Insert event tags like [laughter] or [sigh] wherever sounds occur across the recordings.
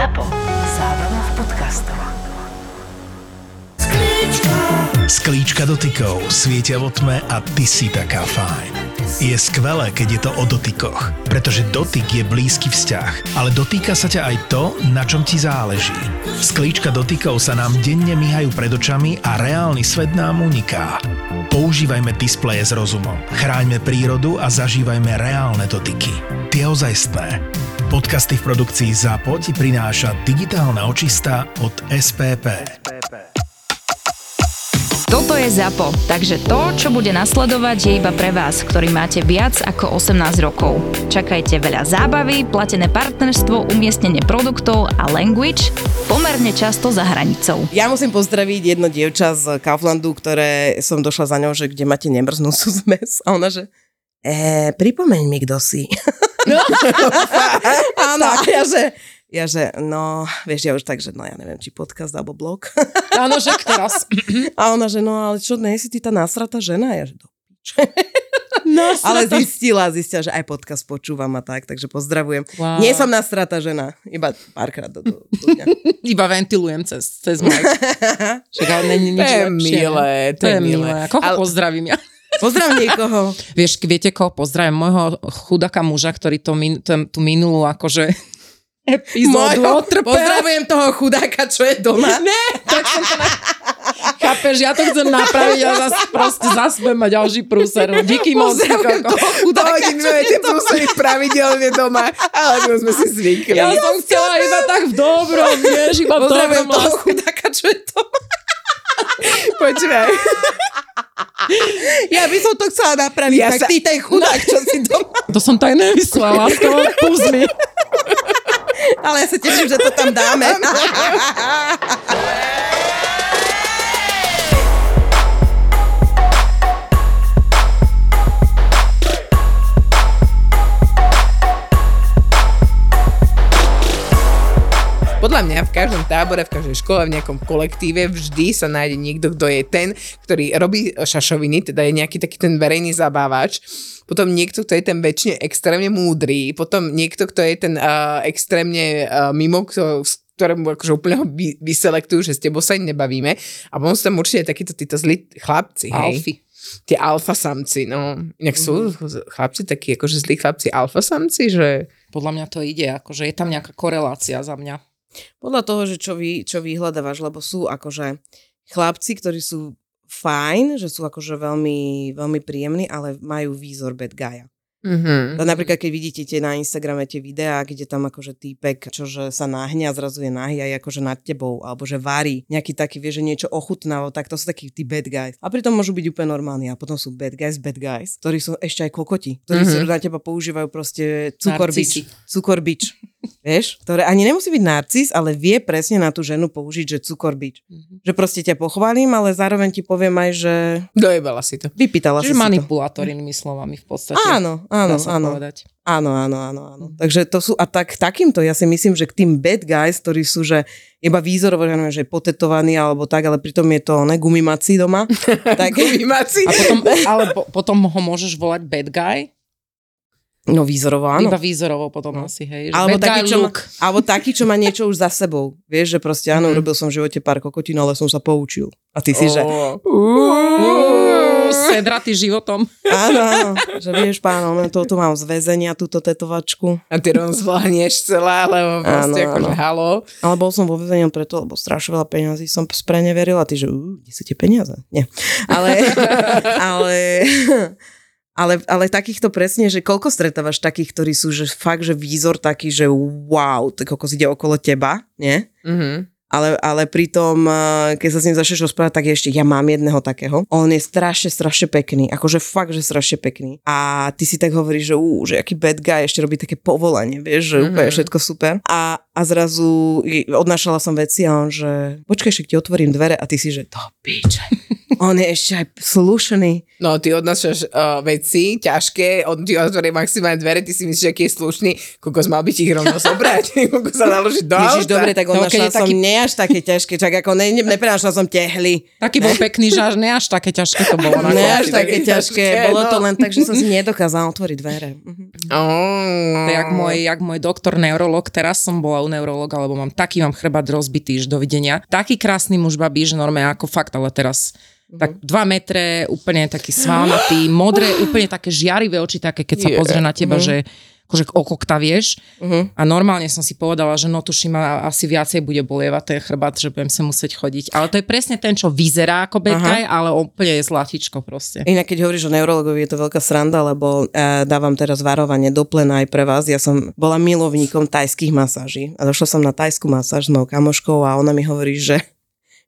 ZAPO. Zábrná v podcastov. Sklíčka dotykov svietia vo tme a ty si taká fajn. Je skvelé, keď je to o dotykoch, pretože dotyk je blízky vzťah, ale dotýka sa ťa aj to, na čom ti záleží. Sklíčka dotykov sa nám denne myhajú pred očami a reálny svet nám uniká. Používajme displeje s rozumom, chráňme prírodu a zažívajme reálne dotyky. Tie ozajstné. Podcasty v produkcii ZAPO ti prináša digitálna očista od SPP. Toto je ZAPO, takže to, čo bude nasledovať, je iba pre vás, ktorý máte viac ako 18 rokov. Čakajte veľa zábavy, platené partnerstvo, umiestnenie produktov a language pomerne často za hranicou. Ja musím pozdraviť jedno dievča z Kauflandu, ktoré som došla za ňou, že kde máte nemrznúcu [laughs] zmes. A ona, že e, pripomeň mi, kto si. [laughs] No. [laughs] Áno, a ja že, ja že, no, vieš, ja už tak, že no ja neviem, či podcast alebo blog. [laughs] Áno, že teraz. [clears throat] A ona, že no, ale čo, nie si ty tá nasratá žena? Ja že, do piče. [laughs] Ale zistila, zistila, že aj podcast počúvam a tak, takže pozdravujem. Wow. Nie som nasratá žena, iba párkrát do, do, do dňa. Iba ventilujem cez, cez mic. Však ale není nič To je lepšie. milé, to je milé. Koho Ale- pozdravím ja? Pozdrav niekoho. Vieš, viete koho pozdravím? Môjho chudáka muža, ktorý to min, tú minulú akože epizódu Mojho- otrpel. Pozdravujem toho chudáka, čo je doma. Ne, tak som to na... Chápeš, ja to chcem napraviť a zase proste zase budem mať ďalší prúser. Díky moc. Pozdravujem toho chudáka, čo je prúseli pravidelne doma, ale to sme si zvykli. Ja som chcela iba tak v dobrom, vieš, iba Pozdravujem toho chudáka, čo je doma. Počúvaj. Ja by som to chcela napraviť, Ja tak sa- ty ten chudák, čo si doma. [laughs] To som nemyslela, s toho púzmi. Ale ja sa teším, že to tam dáme. [laughs] Podľa mňa v každom tábore, v každej škole, v nejakom kolektíve vždy sa nájde niekto, kto je ten, ktorý robí šašoviny, teda je nejaký taký ten verejný zabávač. Potom niekto, kto je ten väčšine extrémne múdry. Potom niekto, kto je ten uh, extrémne uh, mimo, kto, ktorému akože úplne ho vy, vyselektujú, že s tebou sa ani nebavíme. A potom sú tam určite takíto títo zlí chlapci, hej. Alfy. Tie alfa samci, no. Inak sú chlapci takí, akože zlí chlapci alfa samci, že... Podľa mňa to ide, akože je tam nejaká korelácia za mňa. Podľa toho, že čo, vy, čo vyhľadávaš, lebo sú akože chlapci, ktorí sú fajn, že sú akože veľmi, veľmi príjemní, ale majú výzor bad guya. Mhm. To napríklad, keď vidíte tie na Instagrame tie videá, kde tam akože týpek, čože sa nahne a zrazu je nahý aj akože nad tebou, alebo že varí, nejaký taký, vie, že niečo ochutnáva, tak to sú takí tí bad guys. A pritom môžu byť úplne normálni. A potom sú bad guys, bad guys, ktorí sú ešte aj kokoti, ktorí Mhm. mm-hmm. na teba používajú proste cukorbič. Narcisi. Cukorbič. Vieš? Ktoré ani nemusí byť narcis, ale vie presne na tú ženu použiť, že cukorbič. Mhm. Že proste ťa pochválim, ale zároveň ti poviem aj, že Dojebala si to. vypýtala Čiže si si to. manipulátor inými slovami v podstate. Áno, áno, áno. povedať. Áno, áno, áno, áno. Takže to sú, a tak takýmto, ja si myslím, že k tým bad guys, ktorí sú, že iba výzorovo, že, neviem, že potetovaní alebo tak, ale pritom je to ne, gumimací doma, [laughs] tak Gumimaci. A potom, [laughs] ale po, potom ho môžeš volať bad guy? No výzorovo, áno. Iba výzorovo potom asi, hej. Že Alebo taký, čo look. alebo taký, čo má niečo už za sebou. Vieš, že proste áno, Mhm. urobil som v živote pár kokotín, ale som sa poučil. A ty si, že Uú, Sedratý životom. [laughs] áno, áno, že vieš, páno, no, to tu mám z väzenia, túto tetovačku. A ty rozvláhneš celá, lebo proste Áno, akože halo. Ale bol som vo väzení preto, lebo strašne veľa peňazí som spreneverila. Ty, že uh, kde sú tie peniaze? Nie. Ale, [laughs] ale, ale, ale takýchto presne, že koľko stretávaš takých, ktorí sú, že fakt, že výzor taký, že wow, tak kokos ide okolo teba, nie? Mhm. Ale, ale pritom, eh, keď sa s ním začneš rozprávať, tak ešte ja mám jedného takého. On je strašne, strašne pekný. Akože fakt, že strašne pekný. A ty si tak hovoríš, že, ú, že aký bad guy, ešte robí také povolanie, vieš, že mm-hmm. úplne všetko super. A, a zrazu odnášala som veci a on, že počkaj, však ti otvorím dvere a ty si, že to piče. [laughs] on je ešte aj slušný. No, ty odnášaš uh, veci ťažké, on ti otvorí maximálne dvere, ty si myslíš, aký je slušný, kokos mal by ti ich rovno [laughs] zobrať, [laughs] kokos sa naložiť do Ježiš, auta. dobre, tak No, keď odnášala je som taký- nie až také ťažké, čak ako ne, ne, neprenášala som tehly. Taký bol pekný, že až ne až také ťažké to bolo. Ne až také také ťažké, ťažké, bolo to no. len tak, že som si nedokázala otvoriť dvere. Mhm. Oh. to je jak môj, jak môj doktor neurolog, teraz som bola u neurologa, lebo mám taký mám chrbát rozbitý, že dovidenia. Taký krásny muž babí, že normálne ako fakt, ale teraz tak 2 metre, úplne taký svalnatý, modré, [gasps] úplne také žiarivé oči, také keď sa pozrie na teba, že akože okokta vieš. A normálne som si povedala, že no tuším, asi viacej bude bolievať ten chrbát, že budem sa musieť chodiť. Ale to je presne ten, čo vyzerá ako bad guy, ale úplne je zlatičko proste. Inak keď hovoríš o neurologovi, je to veľká sranda, lebo uh, dávam teraz varovanie do plena aj pre vás. Ja som bola milovníkom tajských masáží a došla som na tajskú masáž s mojou kamoškou a ona mi hovorí, že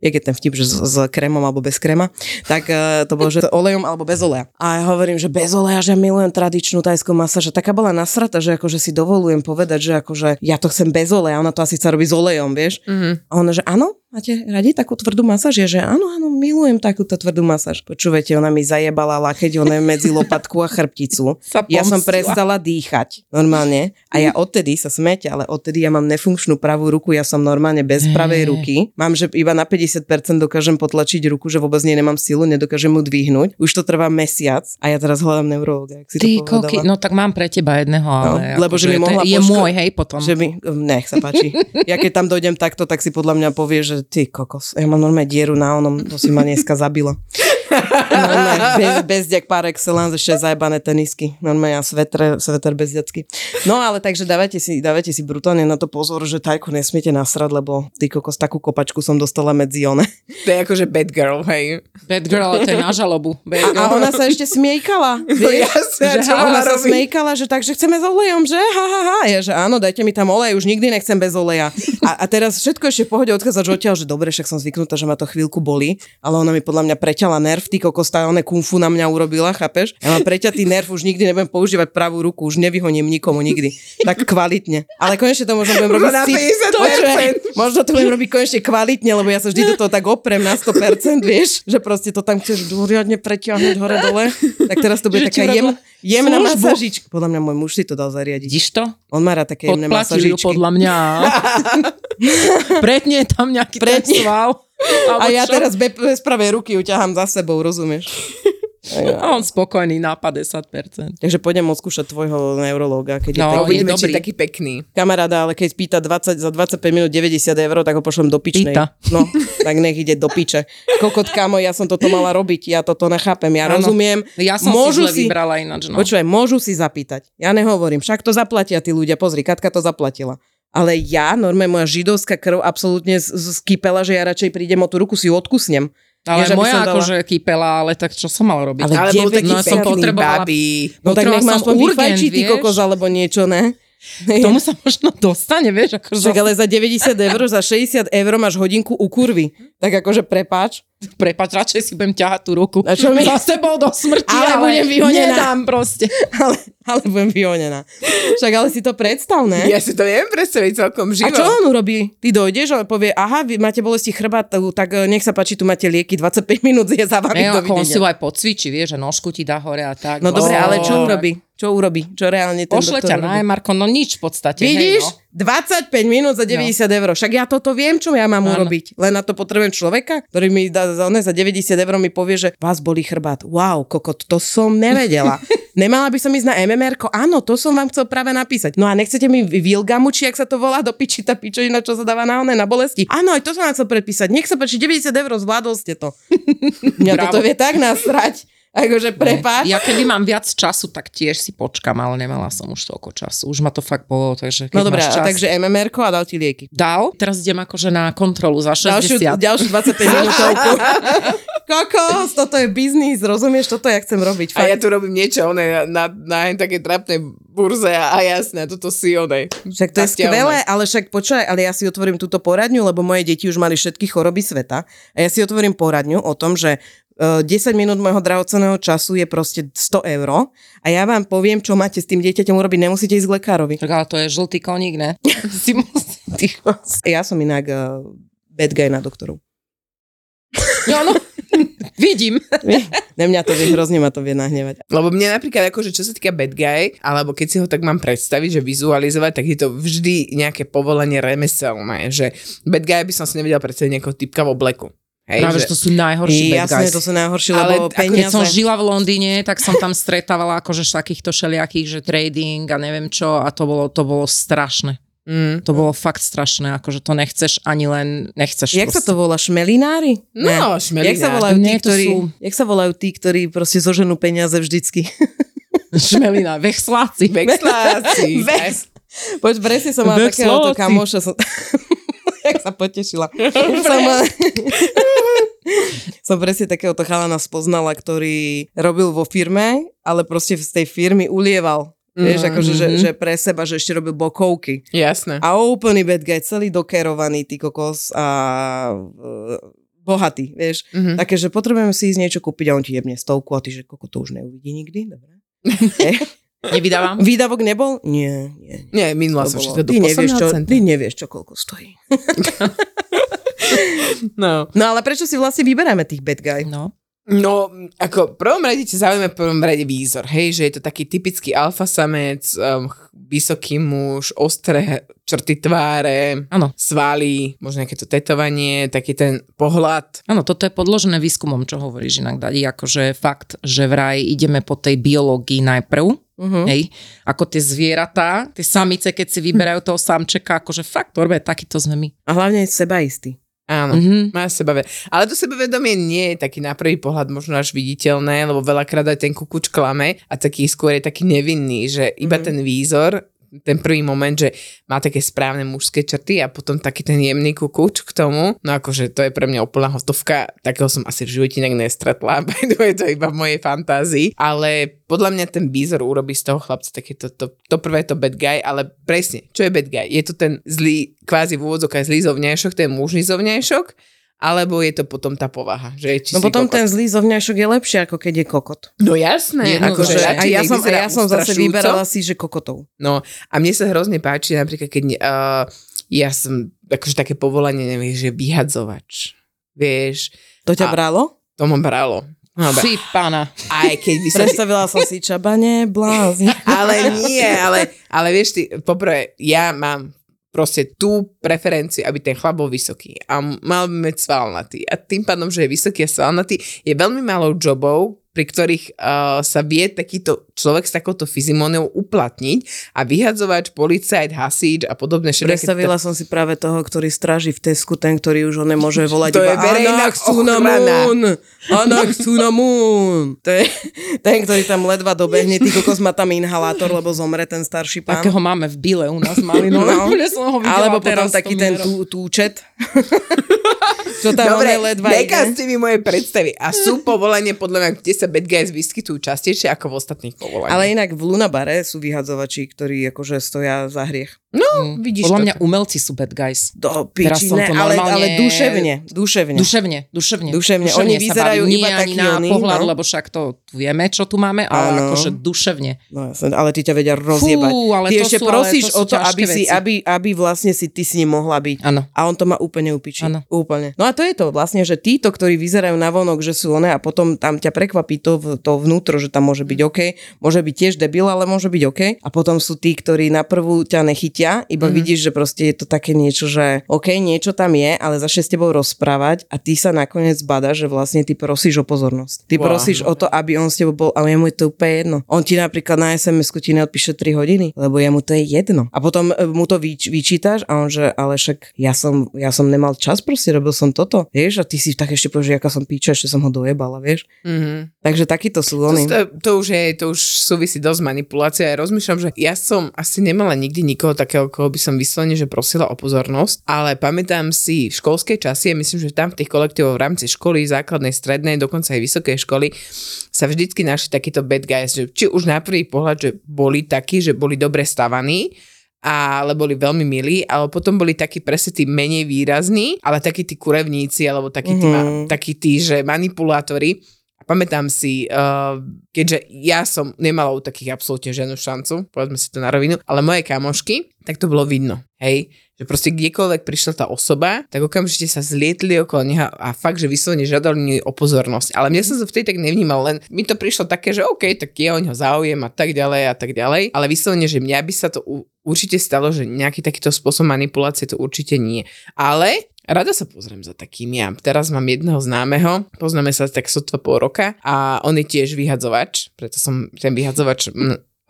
jak je ten vtip, že s, s krémom alebo bez kréma, tak uh, to bolo, že olejom alebo bez oleja. A ja hovorím, že bez oleja, že milujem tradičnú tajskú masáž. Taká bola nasrata, že akože si dovolujem povedať, že akože ja to chcem bez oleja, ona to asi chce robiť s olejom, vieš. Mm-hmm. A ona, že áno, máte radi takú tvrdú masáž? Ja, že áno, áno, milujem takúto tvrdú masáž. Počúvajte, ona mi zajebala lakeť, ona je medzi lopatku a chrbticu. [laughs] Ja som prestala dýchať normálne a ja odtedy sa smete, ale odtedy ja mám nefunkčnú pravú ruku, ja som normálne bez pravej ruky. Mám, že iba na 50% dokážem potlačiť ruku, že vôbec nie nemám silu, nedokážem mu dvihnúť. Už to trvá mesiac a ja teraz hľadám neurologa, si Ty to povedala. koky, no tak mám pre teba jedného, ale lebo že akože mi to mohla je poško- môj, hej, potom. Že mi, nech sa páči. [laughs] Ja keď tam dojdem takto, tak si podľa mňa povie, že ty kokos, ja mám normálne dieru na onom, to si ma dneska zabilo. Normálne, [laughs] bez, bezďak par excellence, ešte aj zajebané tenisky. Normálne ja sveter, sveter bezďacky. No ale takže dávajte si, dávajte si brutálne na to pozor, že tajku nesmiete nasrať, lebo ty kokos, takú kopačku som dostala medzi one. To je akože bad girl, hej. Bad girl, ale to je na žalobu. Bad A, girl. a ona sa ešte smiejkala. [laughs] Vieš? jasné, že čo ona sa robiť? smejkala, že takže chceme s olejom, že? Ha, ha, ha. Ja, že áno, dajte mi tam olej, už nikdy nechcem bez oleja. A, a teraz všetko ešte v pohode odchádzaš odtiaľ, že dobre, však som zvyknutá, že ma to chvíľku boli, ale ona mi podľa mňa preťala nerv, ty kokos, tá one kung fu na mňa urobila, chápeš? Ja mám preťatý nerv, už nikdy nebudem používať pravú ruku, už nevyhoním nikomu nikdy. Tak kvalitne. Ale konečne to možno budem robiť Na si- 50%. Počúvaj, možno to budem robiť konečne kvalitne, lebo ja sa vždy do toho tak oprem na 100%, vieš, že proste to tam chceš riadne preťahnuť hore dole. Tak teraz to bude Že taká jem, jemná službu. masážička. Podľa mňa môj muž si to dal zariadiť. Vidíš to? On má rád také jemné masážičky. podľa mňa. [laughs] Pretne je tam nejaký ten Pretne. sval. A ja čo? teraz be- bez pravej ruky ju ťahám za sebou, rozumieš? A on spokojný na 50%. Takže pôjdem odskúšať tvojho neurológa, keď je No, je Uvidíme, či dobrý. je taký pekný. kamaráda, ale keď pýta 20, za 25 minút 90 eur, tak ho pošlem do pičnej. Pýta. No, tak nech ide do piče. Kokot, kamo, ja som toto mala robiť, ja toto nechápem, ja Áno. rozumiem. Ja som môžu si zle vybrala ináč. No. Počúvaj, môžu si zapýtať. Ja nehovorím, však to zaplatia tí ľudia. Pozri, Katka to zaplatila. Ale ja, normálne moja židovská krv absolútne skýpela, že ja radšej prídem o tú ruku si ju odkusnem. Ale Než aby moja som dala- akože kýpela, ale tak čo som mala robiť? Ale Ale bol taký no, som pekný, potrebovala- babi. No tak nech máš som urgent, vyfajčiť, ty kokos, alebo niečo, ne? K tomu sa možno dostane, vieš? Akože Však ale za 90 eur, za 60 eur máš hodinku u kurvy. Tak akože prepáč. Prepač, radšej si budem ťahať tú ruku. A čo mi- Za sebou do smrti, Ale ale, budem vyhodená. nedám proste. Ale, ale budem vyhonená. Však ale si to predstav, ne? Ja si to neviem predstaviť celkom A živo. čo on urobí? Ty dojdeš, ale povie, aha, vy máte bolesti chrbátu, tak e, nech sa páči, tu máte lieky, 25 minút je za vami, Ne, ako on si ho aj podcvičí, vieš, že nožku ti dá hore a tak. No dobre, ale čo urobí? Čo urobí? Čo reálne ten Pošle ťa na Marko, no nič v podstate. Vidíš? Hej, no. 25 minút za 90 eur. Však ja toto viem, čo ja mám Áno. urobiť. Len na to potrebujem človeka, ktorý mi dá za, za 90 eur mi povie, že vás bolí chrbát. Wow, kokot, to som nevedela. [laughs] Nemala by som ísť na MMR? Áno, to som vám chcel práve napísať. No a nechcete mi Vilgamu, či ak sa to volá, do piči tá pičovina, čo sa dáva na one, na bolesti. Áno, aj to som vám chcel predpísať. Nech sa páči, 90 eur, zvládol ste to. [laughs] Mňa toto vie tak nasrať. Akože prepáč. Ja kedy mám viac času, tak tiež si počkam, ale nemala som už toľko času. Už ma to fakt bolo, takže keď No dobré, čas... takže MMR a dal ti lieky. Dal, teraz idem akože na kontrolu za 60. Ďalšiu, ďalšiu 25 [laughs] minútovku. Kokos, toto je biznis, rozumieš, toto ja chcem robiť. A ja Fakt. tu robím niečo oné, na, na, na také trapnej burze a, a jasné, toto si onej. Však to je skvelé, ale však počkaj, ale ja si otvorím túto poradňu, lebo moje deti už mali všetky choroby sveta a ja si otvorím poradňu o tom, že 10 minút môjho drahoceného času je proste 100 eur a ja vám poviem, čo máte s tým dieťaťom urobiť, nemusíte ísť k lekárovi. Tak ale to je žltý koník, ne? [laughs] si musí... Ticho. Ja som inak uh, bad guy na doktorov. No, no. Vidím. Ne, mňa to vie, hrozne ma to vie nahnevať. Lebo mne napríklad, akože čo sa týka bad guy, alebo keď si ho tak mám predstaviť, že vizualizovať, tak je to vždy nejaké povolenie remeselné, že bad guy by som si nevedel predstaviť nejakého typka v obleku. Hej, Práve, že... že to sú najhorší bad Jasné, guys. to sú najhoršie, Ale lebo ako keď Keď peniaze... som žila v Londýne, tak som tam stretávala akože takýchto všelijakých, že trading a neviem čo a to bolo, to bolo strašné. Mm. To bolo fakt strašné, akože to nechceš ani len, nechceš Jak sa proste. to volá? Šmelinári? No, Ne. šmelinári. Jak sa volajú tí, Nie, ktorí, sú- jak sa volajú tí, ktorí proste zoženú peniaze vždycky? [laughs] Šmelina, vechsláci. Vexláci. [laughs] Vex. Poď, presne som mala takéhoto kamoša. Som... Jak sa potešila. som, [laughs] som presne takéhoto chalana spoznala, ktorý robil vo firme, ale proste z tej firmy ulieval. Vieš, akože, že, že pre seba, že ešte robil bokovky. Jasné. A úplný bad guy, celý dokerovaný, ty kokos a e, bohatý, vieš. Mhm. Také, že potrebujeme si ísť niečo kúpiť a on ti jebne stovku a ty, že koko, to už neuvidí nikdy, dobre. [laughs] Nevydávam? Výdavok nebol? Nie, nie. nie. Nie, minula som všetko do ty, nevieš, čo, posledného ty centa. nevieš, čo koľko stojí. [laughs] No. No ale prečo si vlastne vyberáme tých bad guy? No. No, ako v prvom rade ťa zaujíma v prvom rade výzor, hej, že je to taký typický alfa samec, um, vysoký muž, ostré črty tváre, Áno. svaly, možno nejaké to tetovanie, taký ten pohľad. Áno, toto je podložené výskumom, čo hovoríš inak, Dadi, akože fakt, že vraj ideme po tej biológii najprv, Uh-huh. hej, ako tie zvieratá, tie samice, keď si vyberajú toho samčeka, akože fakt, orbe, takýto sme my. A hlavne je sebaistý. Áno, Mhm. má sebavedomie. Ale to sebavedomie nie je taký na prvý pohľad možno až viditeľné, lebo veľakrát aj ten kukuč klame a taký skôr je taký nevinný, že iba Mhm. ten výzor, ten prvý moment, že má také správne mužské črty a potom taký ten jemný kukuč k tomu, no akože to je pre mňa úplná hotovka, takého som asi v živote inak nestretla, [laughs] way, to je iba v mojej fantázii, ale podľa mňa ten výzor urobí z toho chlapca také to, to, to prvé to bad guy, ale presne, čo je bad guy? Je to ten zlý, kvázi v úvodzokách zlý zovňajšok, ten mužný zovňajšok, alebo je to potom tá povaha, že je čistý No potom kokot? ten zlý zovňajšok je lepšie, ako keď je kokot. No jasné. Jednoducho, Akože, že a ja som, a ja som zase vyberala si, že kokotov. No a mne sa hrozne páči napríklad, keď uh, ja som akože také povolanie, neviem, že vyhadzovač. Vieš, To ťa A- bralo? to ma bralo. No, bra- Fy, pána. aj keď by som... Predstavila som si čabane, blázni. [laughs] ale nie, ale, ale vieš ty, poprvé, ja mám proste tú preferenciu, aby ten chlap bol vysoký a mal by mať svalnatý. A tým pádom, že je vysoký a svalnatý, je veľmi málo jobov, pri ktorých uh, sa vie takýto človek s takouto fyzimóniou uplatniť a vyhadzovač, policajt, hasič a podobné všetky. Predstavila som si práve toho, ktorý stráži v Tesku, ten, ktorý už on nemôže [laughs] volať To iba je verejná Anak Sunamun! Anak [laughs] Sunamun! To je ten, ktorý tam ledva dobehne, ty kokos má tam inhalátor, lebo zomre ten starší pán. Takého máme v Bile u nás mali, no, [laughs] No. som ho Alebo potom taký ten tú, túčet. Čo tam Dobre, ledva ide. mi moje predstavy. A sú povolania, podľa mňa, kde sa bad guys vyskytujú častejšie ako v ostatných povolaniach. Ale inak v Lunabare sú vyhadzovači, ktorí akože stoja za hriech. No, vidíš Podľa to. mňa umelci sú bad guys. Do Teraz piči, som ne, to ale, normálne- ale duševne, duševne. Duševne, duševne. Duševne. Oni sa vyzerajú iba takí ani na oni, pohľad, no. lebo však to tu vieme, čo tu máme, ale Áno. akože duševne. No jasne, ale ty ťa vedia rozjebať. Fú, ale ty to ešte sú- ale prosíš to sú o to, aby, si, aby, aby vlastne si ty s ním mohla byť. Áno. A on to má úplne upičiť. Áno. Úplne. No a to je to vlastne, že títo, ktorí vyzerajú na vonok, že sú one a potom tam ťa prekvapí to, v- to vnútro, že tam môže byť OK, môže byť tiež debil, ale môže byť OK. A potom sú tí, ktorí na prvú ťa nechytia, iba mm. vidíš, že proste je to také niečo, že OK, niečo tam je, ale začne s tebou rozprávať a ty sa nakoniec bada, že vlastne ty prosíš o pozornosť. Ty Wow. prosíš o to, aby on s tebou bol, ale jemu je to úplne jedno. On ti napríklad na SMS-ku ti neodpíše 3 hodiny, lebo jemu to je jedno. A potom e, mu to vyč, vyčítaš a on že, ale však ja som, ja som nemal čas, proste robil som toto. Vieš, a ty si tak ešte povieš, že aká som píča, ešte som ho dojebala, vieš. Mhm. Takže takíto sú To, oni. to, to, už je, to už súvisí dosť s manipuláciou. Ja rozmýšľam, že ja som asi nemala nikdy nikoho takého, koho by som vyslovene, že prosila o pozornosť, ale pamätám si v školskej časy, a myslím, že tam v tých kolektívoch v rámci školy, základnej, strednej, dokonca aj vysokej školy, sa vždycky našli takíto bad guys, že či už na prvý pohľad, že boli takí, že boli dobre stavaní, ale boli veľmi milí, ale potom boli takí presne tí menej výrazní, ale takí tí kurevníci, alebo takí tí, Mhm. ma, takí tí že manipulátori. Pamätám si, uh, keďže ja som nemala u takých absolútne žiadnu šancu, povedzme si to na rovinu, ale moje kamošky, tak to bolo vidno. Hej, že proste kdekoľvek prišla tá osoba, tak okamžite sa zlietli okolo neho a fakt, že vyslovene žiadali o pozornosť. Ale mne som sa vtedy tak nevnímal, len mi to prišlo také, že OK, tak je o ňo záujem a tak ďalej a tak ďalej. Ale vyslovene, že mňa by sa to u- určite stalo, že nejaký takýto spôsob manipulácie to určite nie. Ale Rada sa pozriem za takým ja. Teraz mám jedného známeho, poznáme sa tak sotva pol roka a on je tiež vyhadzovač, preto som ten vyhadzovač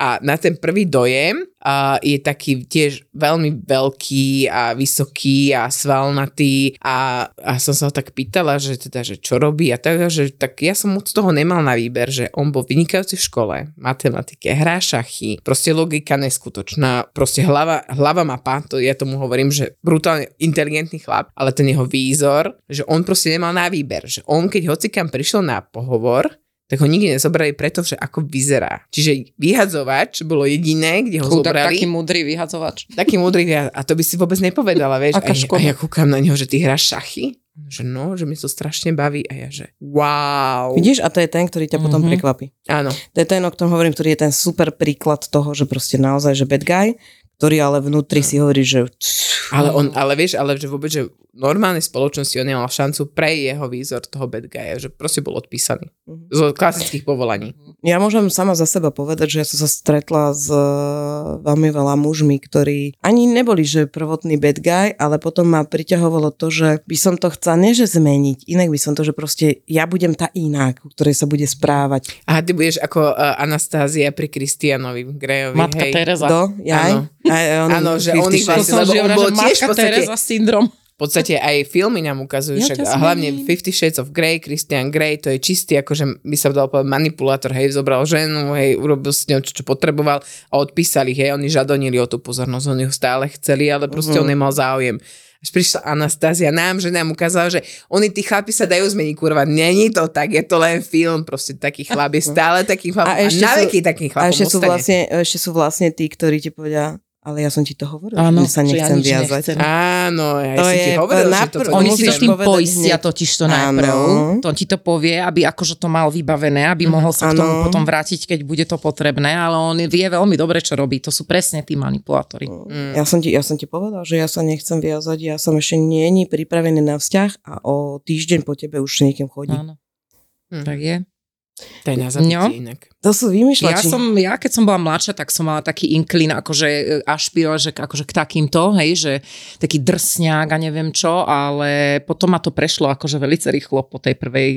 a na ten prvý dojem uh, je taký tiež veľmi veľký a vysoký a svalnatý. A, a som sa ho tak pýtala, že teda, že čo robí a tak, že tak ja som moc toho nemal na výber, že on bol vynikajúci v škole, matematike, hrá šachy, proste logika neskutočná, proste hlava, hlava mapa, to ja tomu hovorím, že brutálne inteligentný chlap, ale ten jeho výzor, že on proste nemal na výber, že on keď hocikam prišiel na pohovor, tak ho nikdy nezobrali preto, že ako vyzerá. Čiže vyhadzovač bolo jediné, kde ho Chudák, zobrali. taký múdry vyhadzovač. Taký múdry a a to by si vôbec nepovedala, vieš. Aká a, ja, a ja kúkam na neho, že ty hráš šachy? Že no, že mi to strašne baví a ja, že wow. Vidíš, a to je ten, ktorý ťa potom Mhm. prekvapí. Áno. To je ten, o ktorom hovorím, ktorý je ten super príklad toho, že proste naozaj, že bad guy, ktorý ale vnútri si hovorí, že Ale on, ale vieš, ale že vôbec, že normálnej spoločnosti on nemal šancu pre jeho výzor toho bad guya, že proste bol odpísaný. Mhm. Z klasických povolaní. Ja môžem sama za seba povedať, že ja som sa stretla s e, veľmi veľa mužmi, ktorí ani neboli, že prvotný bad guy, ale potom ma priťahovalo to, že by som to chcela nie, že zmeniť, inak by som to, že proste ja budem tá iná, ku ktorej sa bude správať. A ty budeš ako uh, Anastázia pri Kristianovi Grejovi, Matka hej. Teresa. Do? Jaj? Áno. Áno, že on ich 56. vlastne- lebo on bol že tiež v podstate- Teresa syndrom. V podstate aj filmy nám ukazujú, Ja však, a hlavne zmením. Fifty Shades of Grey, Christian Grey, to je čistý, akože by sa dal povedať manipulátor, hej, zobral ženu, hej, urobil s ňou, čo, čo potreboval a odpísali, hej, oni žadonili o tú pozornosť, oni ho stále chceli, ale proste Mhm. on nemal záujem. Až prišla Anastázia nám, že nám ukázala, že oni tí chlapi sa dajú zmeniť, kurva, není to tak, je to len film, proste taký chlap je stále taký chlap a, ešte na sú- veky taký chlap A ešte sú, vlastne, ešte sú vlastne tí, ktorí ti povedia, ale ja som ti to hovoril, Áno, že sa že ja nechcem nič viazať. nechcem. Áno, ja To som ti je hovoril, že najprv- toto Oni si to tým povedať poistia totiž to najprv. Áno. To ti to povie, aby akože to mal vybavené, aby mohol sa k tomu Áno. potom vrátiť, keď bude to potrebné, ale on vie veľmi dobre, čo robí. To sú presne tí manipulátori. Mm. Ja som, ti, ja som ti povedal, že ja sa nechcem viazať, ja som ešte není pripravený na vzťah a o týždeň po tebe už niekým chodí. Áno. Hm. Tak je. To je na No. inak. To sú Ja, vymýšľači. som, ja keď som bola mladšia, tak som mala taký inklin, akože e, ašpirovať, že akože k takýmto, hej, že taký drsňák a neviem čo, ale potom ma to prešlo akože veľmi rýchlo po tej prvej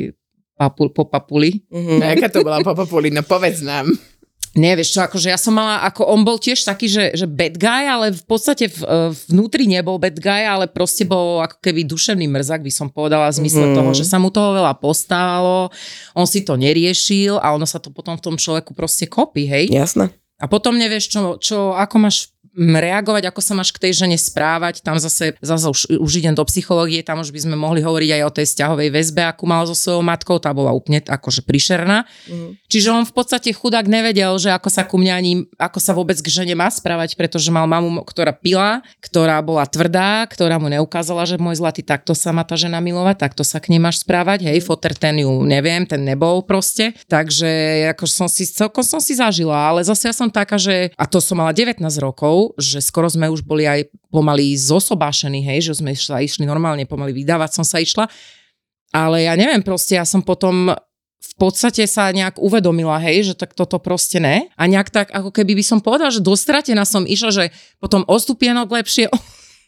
papul, po papuli. Mhm. A jaká to bola Papa Polina? Povedz nám. [laughs] Nie, vieš čo, akože ja som mala, ako on bol tiež taký, že, že bad guy, ale v podstate v, e, vnútri nebol bad guy, ale proste bol ako keby duševný mrzak, by som povedala, v zmysle Mhm. toho, že sa mu toho veľa postálo, on si to neriešil a ono sa to potom v tom človeku proste kopí, hej. Jasné. A potom nevieš, čo, čo, ako máš mm, reagovať, ako sa máš k tej žene správať. Tam zase, zase už, už idem do psychológie, tam už by sme mohli hovoriť aj o tej vzťahovej väzbe, akú mal so svojou matkou, tá bola úplne akože prišerná. Mhm. Čiže on v podstate chudák nevedel, že ako sa ku mňa ani, ako sa vôbec k žene má správať, pretože mal mamu, ktorá pila, ktorá bola tvrdá, ktorá mu neukázala, že môj zlatý, takto sa má tá žena milovať, takto sa k nej máš správať, hej, foter ten ju neviem, ten nebol proste. Takže ako som si, celkom som si zažila, ale zase ja som taká, že, a to som mala 19 rokov, že skoro sme už boli aj pomaly zosobášení, hej, že sme sa išli normálne, pomaly vydávať som sa išla. Ale ja neviem, proste ja som potom v podstate sa nejak uvedomila, hej, že tak toto proste ne. A nejak tak, ako keby by som povedala, že dostratená som išla, že potom o stupienok lepšie,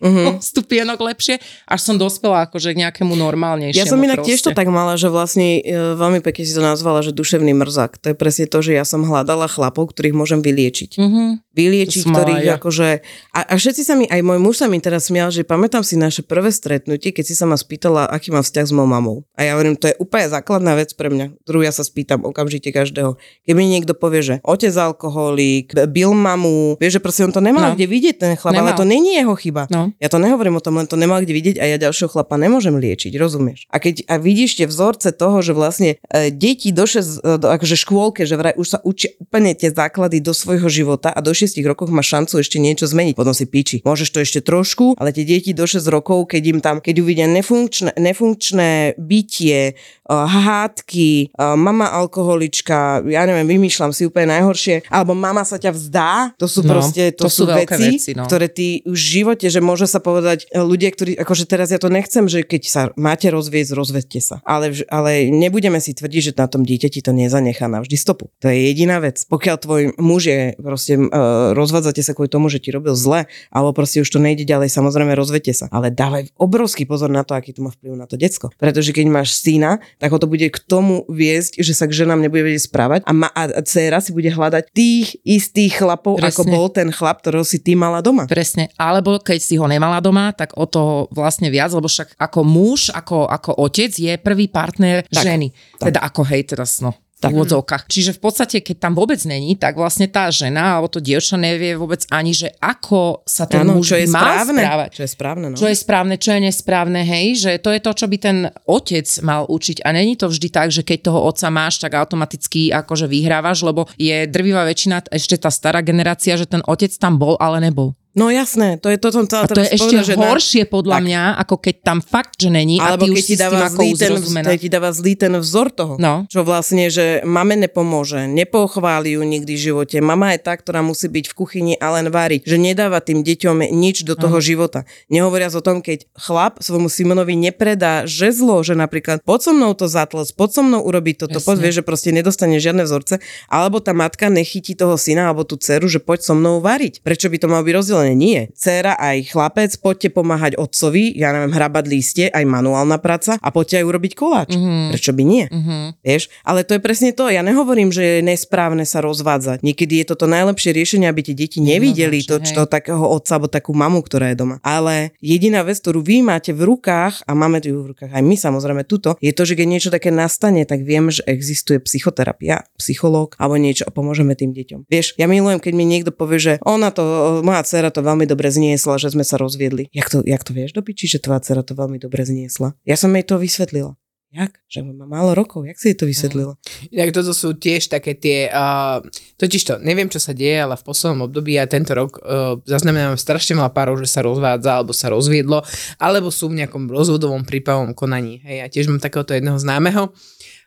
[laughs] stupienok lepšie, až som dospela akože k nejakému normálnejšiemu. Ja som inak proste. tiež to tak mala, že vlastne e, veľmi pekne si to nazvala, že duševný mrzak. To je presne to, že ja som hľadala chlapov, ktorých môžem vyliečiť. Mhm. Vyliečiť, mala ktorých akože... A, a všetci sa mi, aj môj muž sa mi teraz smial, že pamätám si naše prvé stretnutie, keď si sa ma spýtala, aký mám vzťah s mojou mamou. A ja hovorím, to je úplne základná vec pre mňa, ktorú ja sa spýtam okamžite každého. Keď mi niekto povie, že otec alkoholík, bil mamu, vieš, že proste on to nemal No. kde vidieť ten chlap, ale Nemal. to není jeho chyba. No. Ja to nehovorím o tom, len to nemal kde vidieť a ja ďalšieho chlapa nemôžem liečiť, rozumieš? A keď a vidíš tie vzorce toho, že vlastne e, deti do, šest, e, do akože škôlke, že vraj už sa učia úplne tie základy do svojho života a do 6 rokov má šancu ešte niečo zmeniť. Potom si píči. Môžeš to ešte trošku, ale tie deti do 6 rokov, keď im tam, keď uvidia nefunkčné, nefunkčné bytie, hádky, e, mama alkoholička, ja neviem, vymýšľam si úplne najhoršie, alebo mama sa ťa vzdá, to sú No, proste, to, to sú sú, veci, veci, no. ktoré ty už v živote, že môže sa povedať e, ľudia, ktorí, akože teraz ja to nechcem, že keď sa máte rozviesť, rozvedte sa. Ale, ale nebudeme si tvrdiť, že na tom dieťati to nezanechá navždy stopu. To je jediná vec. Pokiaľ tvoj muž je, proste uh, rozvádzate sa kvôli tomu, že ti robil zle, alebo proste už to nejde ďalej, samozrejme rozvedte sa. Ale dávaj obrovský pozor na to, aký to má vplyv na to decko. Pretože keď máš syna, tak ho to bude k tomu viesť, že sa k ženám nebude vedieť správať a, ma, a, a dcera si bude hľadať tých istých chlapov, Presne. ako bol ten chlap, ktorého si ty mala doma. Presne. Alebo keď si ho nemala doma, tak o to vlastne viac, lebo však ako muž, ako, ako otec je prvý partner Tak, ženy. tak. Teda ako hej teraz, no. Tak. v úvodzovkách. Čiže v podstate, keď tam vôbec není, tak vlastne tá žena alebo to dievča nevie vôbec ani, že ako sa ten Áno, muž čo je mal správne. správať. Čo je správne, no. Čo je správne, čo je nesprávne, hej, že to je to, čo by ten otec mal učiť a není to vždy tak, že keď toho otca máš, tak automaticky akože vyhrávaš, lebo je drvivá väčšina, ešte tá stará generácia, že ten otec tam bol, ale nebol. No jasné, to je to, som chcela A to je ešte povedať, že na- horšie podľa Tak. mňa, ako keď tam fakt, že není a Alebo ty už keď si ti dáva zlý ten, keď ti dáva zlý ten vzor toho. No. Čo vlastne, že mame nepomôže, nepochváli ju nikdy v živote. Mama je tá, ktorá musí byť v kuchyni a len variť. Že nedáva tým deťom nič do toho života. Nehovoriac o tom, keď chlap svojmu Simonovi nepredá žezlo, že napríklad pod so mnou to zatlc, pod so mnou urobiť toto, pod, vieš, že proste nedostane žiadne vzorce, alebo tá matka nechytí toho syna alebo tú dceru, že poď so mnou variť. Prečo by to malo byť rozdelené? Nie. Dcera aj chlapec, poďte pomáhať otcovi, ja neviem, hrabať lístie, aj manuálna práca a poďte aj urobiť koláč. Mm-hmm. Prečo by nie? Mm-hmm. Vieš? Ale to je presne to. Ja nehovorím, že je nesprávne sa rozvádzať. Niekedy je to to najlepšie riešenie, aby tie deti nevideli to, čo takého otca alebo takú mamu, ktorá je doma. Ale jediná vec, ktorú vy máte v rukách, a máme tu v rukách aj my samozrejme tuto, je to, že keď niečo také nastane, tak viem, že existuje psychoterapia, psychológ alebo niečo a pomôžeme tým deťom. Vieš, ja milujem, keď mi niekto povie, že ona to, moja dcera to veľmi dobre zniesla, že sme sa rozviedli. Jak to, jak to vieš do piči, že tvoja dcera to veľmi dobre zniesla? Ja som jej to vysvetlila. Jak? Že má málo rokov. Jak si jej to vysvetlila? Inak toto sú tiež také tie, uh, totiž to, neviem čo sa deje, ale v poslednom období a tento rok uh, zaznamenám strašne veľa párov, že sa rozvádza alebo sa rozviedlo, alebo sú v nejakom rozvodovom prípavom konaní. Hej, ja tiež mám takéhoto jedného známeho.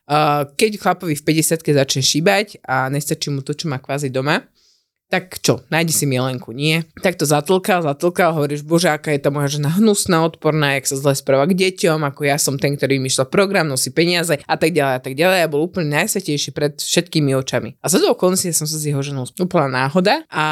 Uh, keď chlapovi v 50 začne šíbať a nestačí mu to, čo má kvázi doma, tak čo, nájdi si milenku, nie? Tak to zatlkal, zatlkal, hovoríš, bože, aká je tá moja žena hnusná, odporná, jak sa zle správa k deťom, ako ja som ten, ktorý myšľa program, nosí peniaze a tak ďalej a tak ďalej. A bol úplne najsvetejší pred všetkými očami. A za to okolností som sa s jeho ženou úplná náhoda a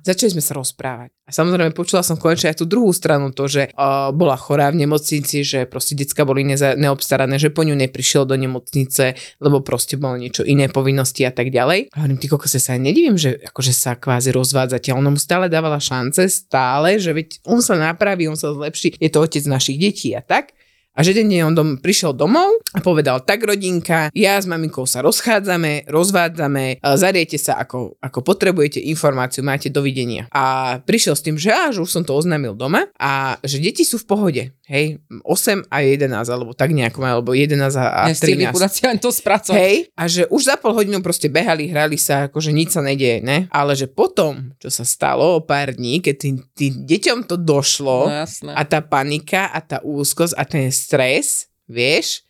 začali sme sa rozprávať. A samozrejme počula som konečne aj tú druhú stranu, to, že uh, bola chorá v nemocnici, že proste decka boli neza- neobstarané, že po ňu neprišiel do nemocnice, lebo proste bolo niečo iné povinnosti a tak ďalej. A hovorím, ty kokos, ja sa nedivím, že akože sa kvázi rozvádzate. A ona mu stále dávala šance, stále, že veď on sa napraví, on sa zlepší, je to otec našich detí a tak. A že jeden deň on dom, prišiel domov a povedal, tak rodinka, ja s maminkou sa rozchádzame, rozvádzame, a zariete sa ako, ako potrebujete informáciu, máte dovidenia. A prišiel s tým, že, že už som to oznámil doma a že deti sú v pohode. Hej, 8 a 11, alebo tak nejako, alebo 11 a, a Nestihli 13. chudák si len to spracovať. Hej, a že už za pol hodinu proste behali, hrali sa, akože nič sa nedieje, ne? Ale že potom, čo sa stalo o pár dní, keď tým, tým deťom to došlo No jasné. a tá panika a tá úzkosť a ten stres, vieš,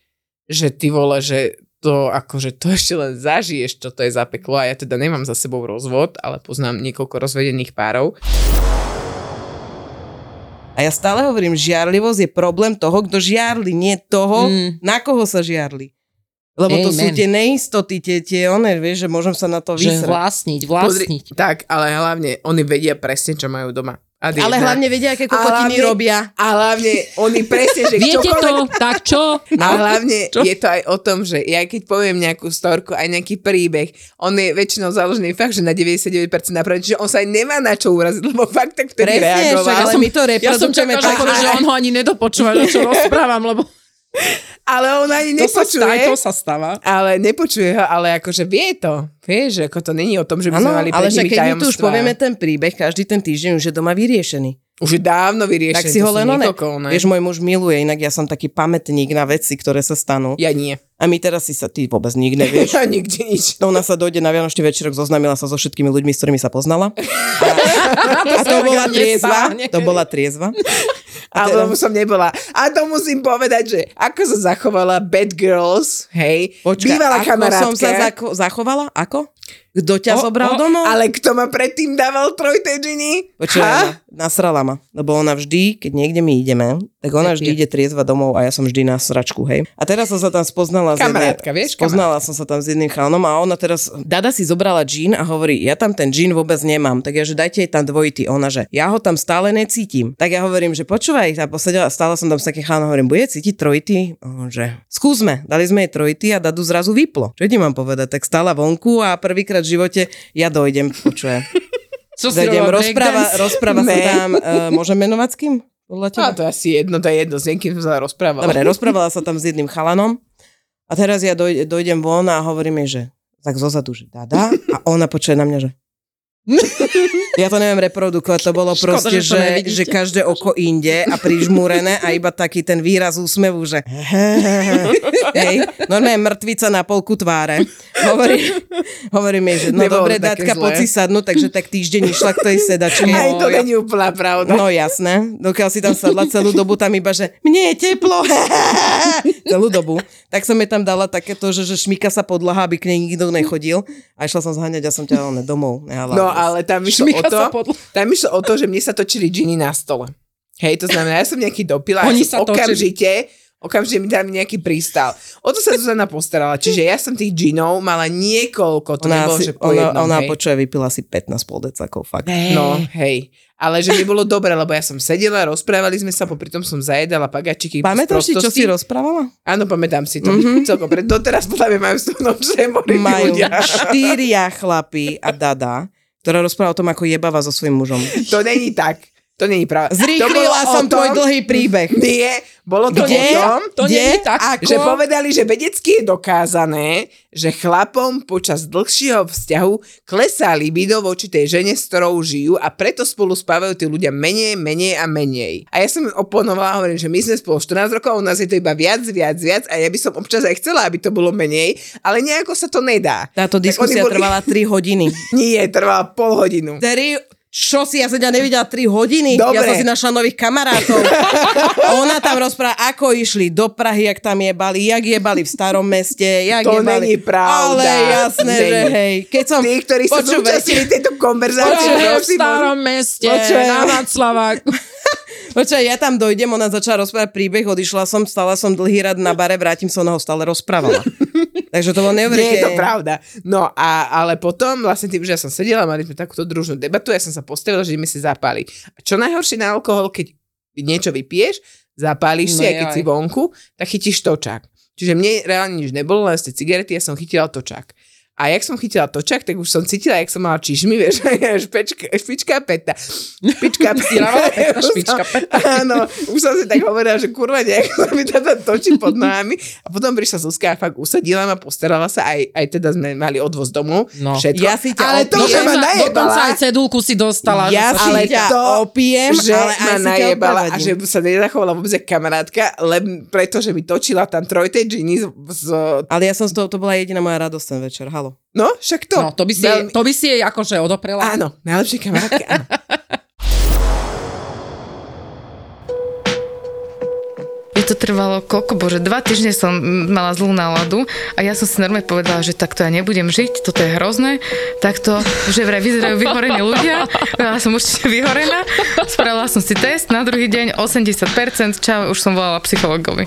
že ty vole, že to akože to [laughs] ešte len zažiješ, čo to je za peklo a ja teda nemám za sebou rozvod, ale poznám niekoľko rozvedených párov. A ja stále hovorím, žiarlivosť je problém toho, kto žiarli, nie toho, Mm. na koho sa žiarli. Lebo to sú Amen. tie neistoty, tie, tie one, vieš, že môžem sa na to Že vysrať. vlastniť, Pozri, vlastniť. tak, ale hlavne oni vedia presne, čo majú doma. A Ale hlavne vedia, aké A kokotiny hlavne- robia. A hlavne oni presne, že Viete čokoľvek to, tak čo? A hlavne Čo? je to aj o tom, že ja keď poviem nejakú storku, aj nejaký príbeh, on je väčšinou založený fakt, že na 99% napravde, že on sa aj nemá na čo uraziť, lebo fakt tak vtedy Presne, reagoval. však, ale my to Ja som čakala, že, že on ho ani nedopočúva, že čo [laughs] rozprávam, lebo Ale on ani to sa, nepočuje. to sa stáva. Ale nepočuje ho, ale akože vie to. Vieš, že ako to není o tom, že by sme mali ale nimi keď my tu už tajomstvá. povieme ten príbeh, každý ten týždeň už je doma vyriešený. Už je dávno vyriešené. tak si ho len ne? Vieš, môj muž miluje, inak ja som taký pamätník na veci, ktoré sa stanú. Ja nie. A my teraz si sa, ty vôbec nik nevieš. [laughs] Ja nikdy nič. To ona sa dojde na Vianočný večerok, zoznámila sa so všetkými ľuďmi, s ktorými sa poznala. [laughs] A, a to bola triezva. To bola triezva. A teda- tomu som nebola. A to musím povedať, že ako sa zachovala Bad Girls, hej, Počkaj, bývalá ako kamarátka. som sa zako- zachovala? Ako? Kto ťa O, zobral o, domov? Ale kto ma predtým dával? Počúvaj, ma, nasrala ma, lebo ona vždy, keď niekde my ideme, tak ona vždy ide triezva domov a ja som vždy na sračku, hej. A teraz som sa tam spoznala s Kamarátka, vieš, Spoznala som sa tam s jedným chalanom a ona teraz, Dada si zobrala džín a hovorí, ja tam ten džín vôbec nemám, tak ja, že dajte jej tam dvojitý. Ona, že ja ho tam stále necítim. Tak ja hovorím, že počúvaj, a posedela, stále som tam s takým chalanom, hovorím, bude cítiť trojitý? On, že skúsme, dali sme jej trojitý a Dadu zrazu vyplo. Čo ti mám povedať? Tak stála vonku a prvýkrát v živote ja dojdem, počujem. [laughs] Co si Dojdem, rozpráva, rozpráva sa tam, uh, môžem menovať s kým? Podľa teba? A to je asi jedno, to je jedno, s niekým som sa rozprávala. Dobre, [laughs] rozprávala sa tam s jedným chalanom a teraz ja doj, dojdem von a hovorím jej, že tak zozadu, že dada a ona počuje na mňa, že [laughs] ja to neviem reprodukovať, to bolo Škoda, proste, že nevidíte. že každé oko inde a prižmúrené a iba taký ten výraz úsmevu, že hej, normálne mŕtvica na polku tváre. Hovorí, hovorím jej, že no Nebolo dobre, dátka, poď si sadnúť, takže tak týždeň išla k tej sedačke. Aj to No, není úplná pravda. No jasné, dokiaľ si tam sadla celú dobu, tam iba, že mne je teplo, celú dobu. Tak som jej tam dala takéto, že, že šmíka sa podlaha, aby k nej nikto nechodil a išla som zháňať a som ťa ne, domov nehala. No ale tam išlo o to, tam išlo o to, že mne sa točili džiny na stole. Hej, to znamená, ja som nejaký dopila Oni ja som sa točili. okamžite, okamžite mi tam nejaký prístal. O to sa Zuzana postarala, čiže ja som tých džinov mala niekoľko, to ona, nebolo, asi, že po ona, jednom, ona hej. počuje, vypila si 15 pol decakov, fakt. No, hej. Ale že mi bolo dobre, lebo ja som sedela, rozprávali sme sa, popri tom som zajedala pagačiky. Pamätáš si, čo si rozprávala? Áno, pamätám si to. Mm-hmm. [laughs] Celkom, pre, doteraz podľa mňa majú z toho nočné Majú ľudia. štyria chlapy a dada, ktorá rozpráva o tom, ako jebava so svojím mužom. To není tak. To není pravda. To bolo Zrýchlila som tom- tvoj dlhý príbeh. Nie, bolo to Kde? o tom, To Kde? nie je tak. Ako? že povedali, že vedecky je dokázané, že chlapom počas dlhšieho vzťahu klesá libido voči tej žene, s ktorou žijú a preto spolu spávajú tí ľudia menej, menej a menej. A ja som oponovala, hovorím, že my sme spolu 14 rokov, u nás je to iba viac, viac, viac a ja by som občas aj chcela, aby to bolo menej, ale nejako sa to nedá. Táto diskusia boli- trvala 3 hodiny. [laughs] Nie, trvala pol hodinu. Tri, čo si, ja som ťa nevidela 3 hodiny? Dobre. Ja som si našla nových kamarátov. [laughs] Ona tam rozpráva, ako išli do Prahy, jak tam jebali, jak jebali v starom meste, jak To jebali. není pravda. Ale jasné, Není. že hej. Keď som... Tí, ktorí sa zúčastnili tejto konverzácie, v starom meste, Počujem. na Václavák. [laughs] Počkaj, ja tam dojdem, ona začala rozprávať príbeh, odišla som, stala som dlhý rad na bare, vrátim sa, ona ho stále rozprávala. [laughs] Takže to bolo Nie je neuveriteľné. to pravda. No a, ale potom vlastne tým, že ja som sedela, mali sme takúto družnú debatu, ja som sa postavila, že ideme si zapáliť. A čo najhoršie na alkohol, keď niečo vypiješ, zapáliš si, No aj keď jaj. si vonku, tak chytíš točák. Čiže mne reálne nič nebolo, len z tej cigarety ja som chytila točák. A jak som chytila točák, tak už som cítila, jak som mala čižmy, [laughs] vieš, špečka, špička peta. Špička [laughs] peta. Špička peta. [laughs] Áno, už som si tak hovorila, že kurva, nejak sa mi teda točí pod nohami. A potom prišla Zuzka a fakt usadila ma, postarala sa, aj, aj teda sme mali odvoz domov. No. Všetko. Ja si ťa ale to, opiem. že ma Dokonca- Dokonca aj najebala, cedulku si dostala. Ja si ale ťa to, opiem, že ale ma najebala a že sa nezachovala vôbec kamarátka, len preto, že mi točila tam trojtej džiny z, z... Ale ja som z toho, to bola jediná moja radosť ten večer, halo. No, však to. No, to by si, Veľmi- to by si jej akože odoprela. Áno, najlepšie kamarátky, áno. [laughs] To trvalo koľko, bože, dva týždne som mala zlú náladu a ja som si normálne povedala, že takto ja nebudem žiť, toto je hrozné, takto, že vraj vyzerajú vyhorení ľudia, ja som určite vyhorená, spravila som si test, na druhý deň 80%, čau, už som volala psychologovi.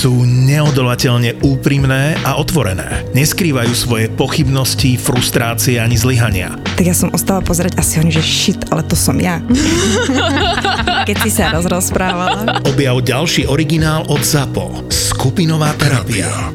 Sú neodolateľne úprimné a otvorené. Neskrývajú svoje pochybnosti, frustrácie ani zlyhania. Tak ja som ostala pozerať a si hovorím, že shit, ale to som ja. [laughs] keď si sa rozprávala. Objav ďalší originál od ZAPO. Skupinová terapia.